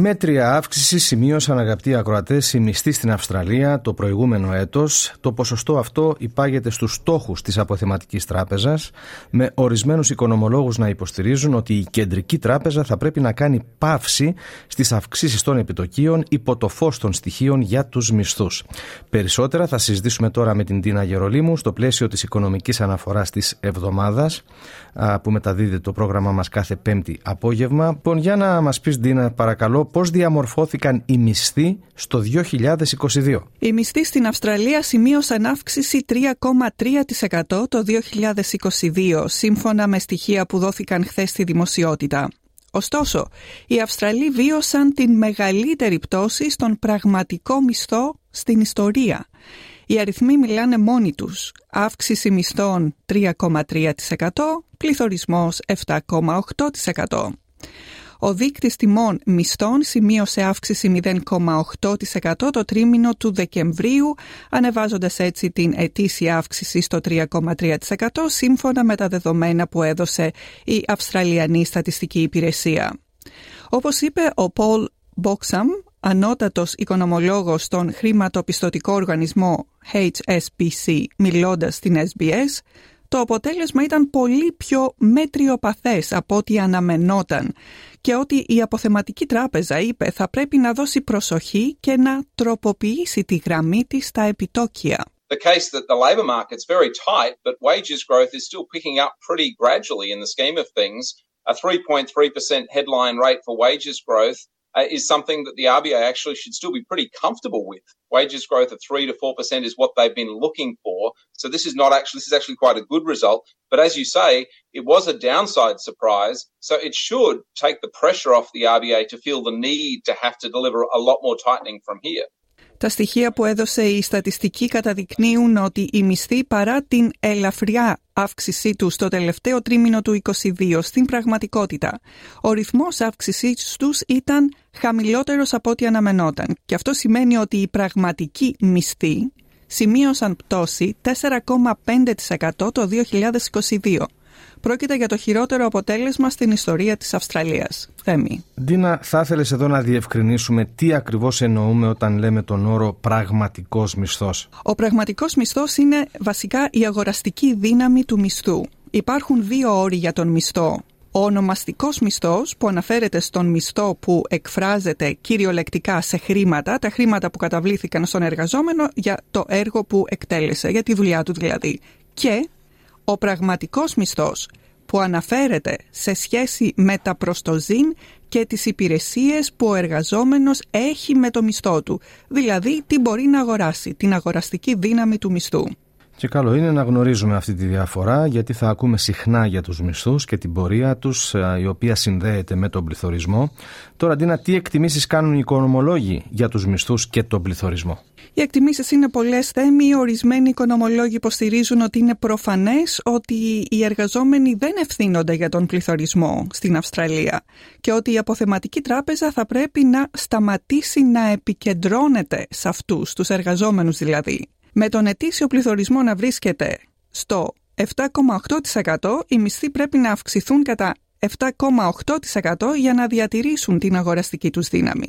Μέτρια αύξηση σημείωσαν αγαπητοί ακροατές οι μισθοί στην Αυστραλία το προηγούμενο έτος. Το ποσοστό αυτό υπάγεται στους στόχους της Αποθεματικής Τράπεζας, με ορισμένους οικονομολόγους να υποστηρίζουν ότι η Κεντρική Τράπεζα θα πρέπει να κάνει παύση στις αυξήσεις των επιτοκίων υπό το φως των στοιχείων για τους μισθούς. Περισσότερα θα συζητήσουμε τώρα με την Τίνα Γερολίμου στο πλαίσιο της οικονομικής αναφοράς της εβδομάδας που μεταδίδει το πρόγραμμα μας κάθε Πέμπτη απόγευμα. Λοιπόν, για να μας πεις, Τίνα, παρακαλώ πώς διαμορφώθηκαν οι μισθοί στο 2022. Οι μισθοί στην Αυστραλία σημείωσαν αύξηση 3,3% το 2022, σύμφωνα με στοιχεία που δόθηκαν χθες στη δημοσιότητα. Ωστόσο, οι Αυστραλοί βίωσαν την μεγαλύτερη πτώση στον πραγματικό μισθό στην ιστορία. Οι αριθμοί μιλάνε μόνοι τους. Αύξηση μισθών 3,3%, πληθωρισμός 7,8%. Ο δείκτης τιμών μισθών σημείωσε αύξηση 0,8% το τρίμηνο του Δεκεμβρίου, ανεβάζοντας έτσι την ετήσια αύξηση στο 3,3% σύμφωνα με τα δεδομένα που έδωσε η Αυστραλιανή Στατιστική Υπηρεσία. Όπως είπε ο Πολ Μπόξαμ, ανώτατος οικονομολόγος στον χρηματοπιστωτικό οργανισμό HSBC μιλώντας στην SBS, το αποτέλεσμα ήταν πολύ πιο μέτριοπαθές από ό,τι αναμενόταν και ότι η αποθεματική τράπεζα είπε θα πρέπει να δώσει προσοχή και να τροποποιήσει τη γραμμή της στα επιτόκια. The case that the labour market's very tight, but wages growth is still picking up pretty gradually in the scheme of things. A 3.3% headline rate for wages growth uh, is something that the RBA actually should still be pretty comfortable with. Wages growth of 3 to 4% is what they've been looking for. So this is not actually, this is actually quite a good result. But as you say, it was a downside surprise. So it should take the pressure off the RBA to feel the need to have to deliver a lot more tightening from here. Τα στοιχεία που έδωσε η στατιστική καταδεικνύουν ότι η μισθή παρά την ελαφριά αύξησή τους στο τελευταίο τρίμηνο του 2022 στην πραγματικότητα, ο ρυθμός αύξησής τους ήταν χαμηλότερος από ό,τι αναμενόταν και αυτό σημαίνει ότι οι πραγματικοί μισθοί σημείωσαν πτώση 4,5% το 2022 Πρόκειται για το χειρότερο αποτέλεσμα στην ιστορία της Αυστραλίας. Θέμη. Δίνα, θα ήθελες εδώ να διευκρινίσουμε τι ακριβώς εννοούμε όταν λέμε τον όρο πραγματικός μισθός. Ο πραγματικός μισθός είναι βασικά η αγοραστική δύναμη του μισθού. Υπάρχουν δύο όροι για τον μισθό. Ο ονομαστικός μισθός που αναφέρεται στον μισθό που εκφράζεται κυριολεκτικά σε χρήματα, τα χρήματα που καταβλήθηκαν στον εργαζόμενο για το έργο που εκτέλεσε, για τη δουλειά του δηλαδή. Και ο πραγματικός μισθός που αναφέρεται σε σχέση με τα προστοζήν και τις υπηρεσίες που ο εργαζόμενος έχει με το μισθό του, δηλαδή τι μπορεί να αγοράσει, την αγοραστική δύναμη του μισθού. Και καλό είναι να γνωρίζουμε αυτή τη διαφορά γιατί θα ακούμε συχνά για τους μισθούς και την πορεία τους η οποία συνδέεται με τον πληθωρισμό. Τώρα Ντίνα, τι εκτιμήσεις κάνουν οι οικονομολόγοι για τους μισθούς και τον πληθωρισμό; Οι εκτιμήσεις είναι πολλές θέμη. Ορισμένοι οικονομολόγοι υποστηρίζουν ότι είναι προφανές ότι οι εργαζόμενοι δεν ευθύνονται για τον πληθωρισμό στην Αυστραλία και ότι η αποθεματική τράπεζα θα πρέπει να σταματήσει να επικεντρώνεται σε αυτούς, τους εργαζόμενους δηλαδή. Με τον ετήσιο πληθωρισμό να βρίσκεται στο 7,8% οι μισθοί πρέπει να αυξηθούν κατά 7,8% για να διατηρήσουν την αγοραστική τους δύναμη.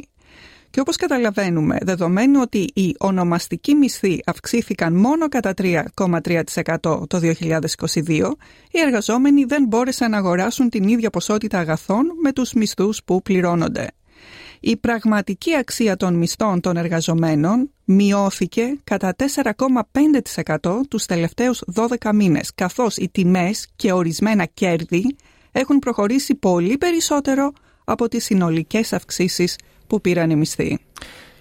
Και όπως καταλαβαίνουμε, δεδομένου ότι οι ονομαστικοί μισθοί αυξήθηκαν μόνο κατά 3,3% το 2022, οι εργαζόμενοι δεν μπόρεσαν να αγοράσουν την ίδια ποσότητα αγαθών με τους μισθούς που πληρώνονται. Η πραγματική αξία των μισθών των εργαζομένων μειώθηκε κατά 4,5% τους τελευταίους 12 μήνες, καθώς οι τιμές και ορισμένα κέρδη έχουν προχωρήσει πολύ περισσότερο από τις συνολικές αυξήσεις που πήραν οι μισθοί.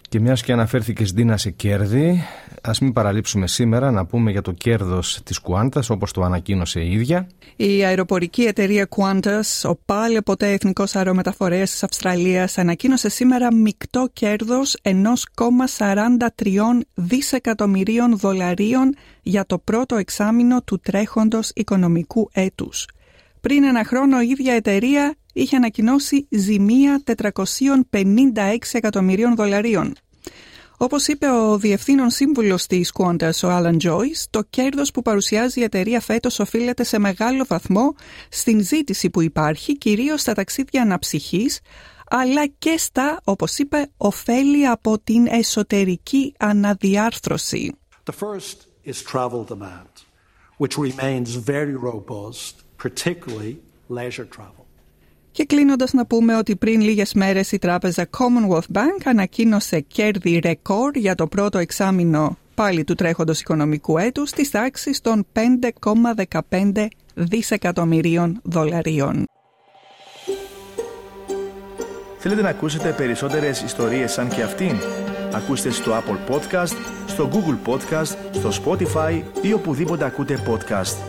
Και μιας και αναφέρθηκες Δίνα σε κέρδη, ας μην παραλείψουμε σήμερα να πούμε για το κέρδος της Qantas, όπως το ανακοίνωσε η ίδια. Η αεροπορική εταιρεία Qantas, ο πάλι ποτέ εθνικός αερομεταφορέας της Αυστραλίας, ανακοίνωσε σήμερα μεικτό κέρδος 1,43 δισεκατομμυρίων δολαρίων για το πρώτο εξάμεινο του τρέχοντος οικονομικού έτους. Πριν ένα χρόνο η ίδια εταιρεία είχε ανακοινώσει ζημία 456 εκατομμυρίων δολαρίων. Όπως είπε ο διευθύνων σύμβουλος της Qantas, ο Alan Joyce, το κέρδος που παρουσιάζει η εταιρεία φέτος οφείλεται σε μεγάλο βαθμό στην ζήτηση που υπάρχει, κυρίως στα ταξίδια αναψυχής, αλλά και στα, όπως είπε, ωφέλη από την εσωτερική αναδιάρθρωση. The first is travel demand, which remains very robust, particularly leisure travel. Και κλείνοντας να πούμε ότι πριν λίγες μέρες η τράπεζα Commonwealth Bank ανακοίνωσε κέρδη ρεκόρ για το πρώτο εξάμεινο πάλι του τρέχοντος οικονομικού έτους της τάξης των 5,15 δισεκατομμυρίων δολαρίων. Θέλετε να ακούσετε περισσότερες ιστορίες σαν και αυτήν; Ακούστε στο Apple Podcast, στο Google Podcast, στο Spotify ή οπουδήποτε ακούτε podcast.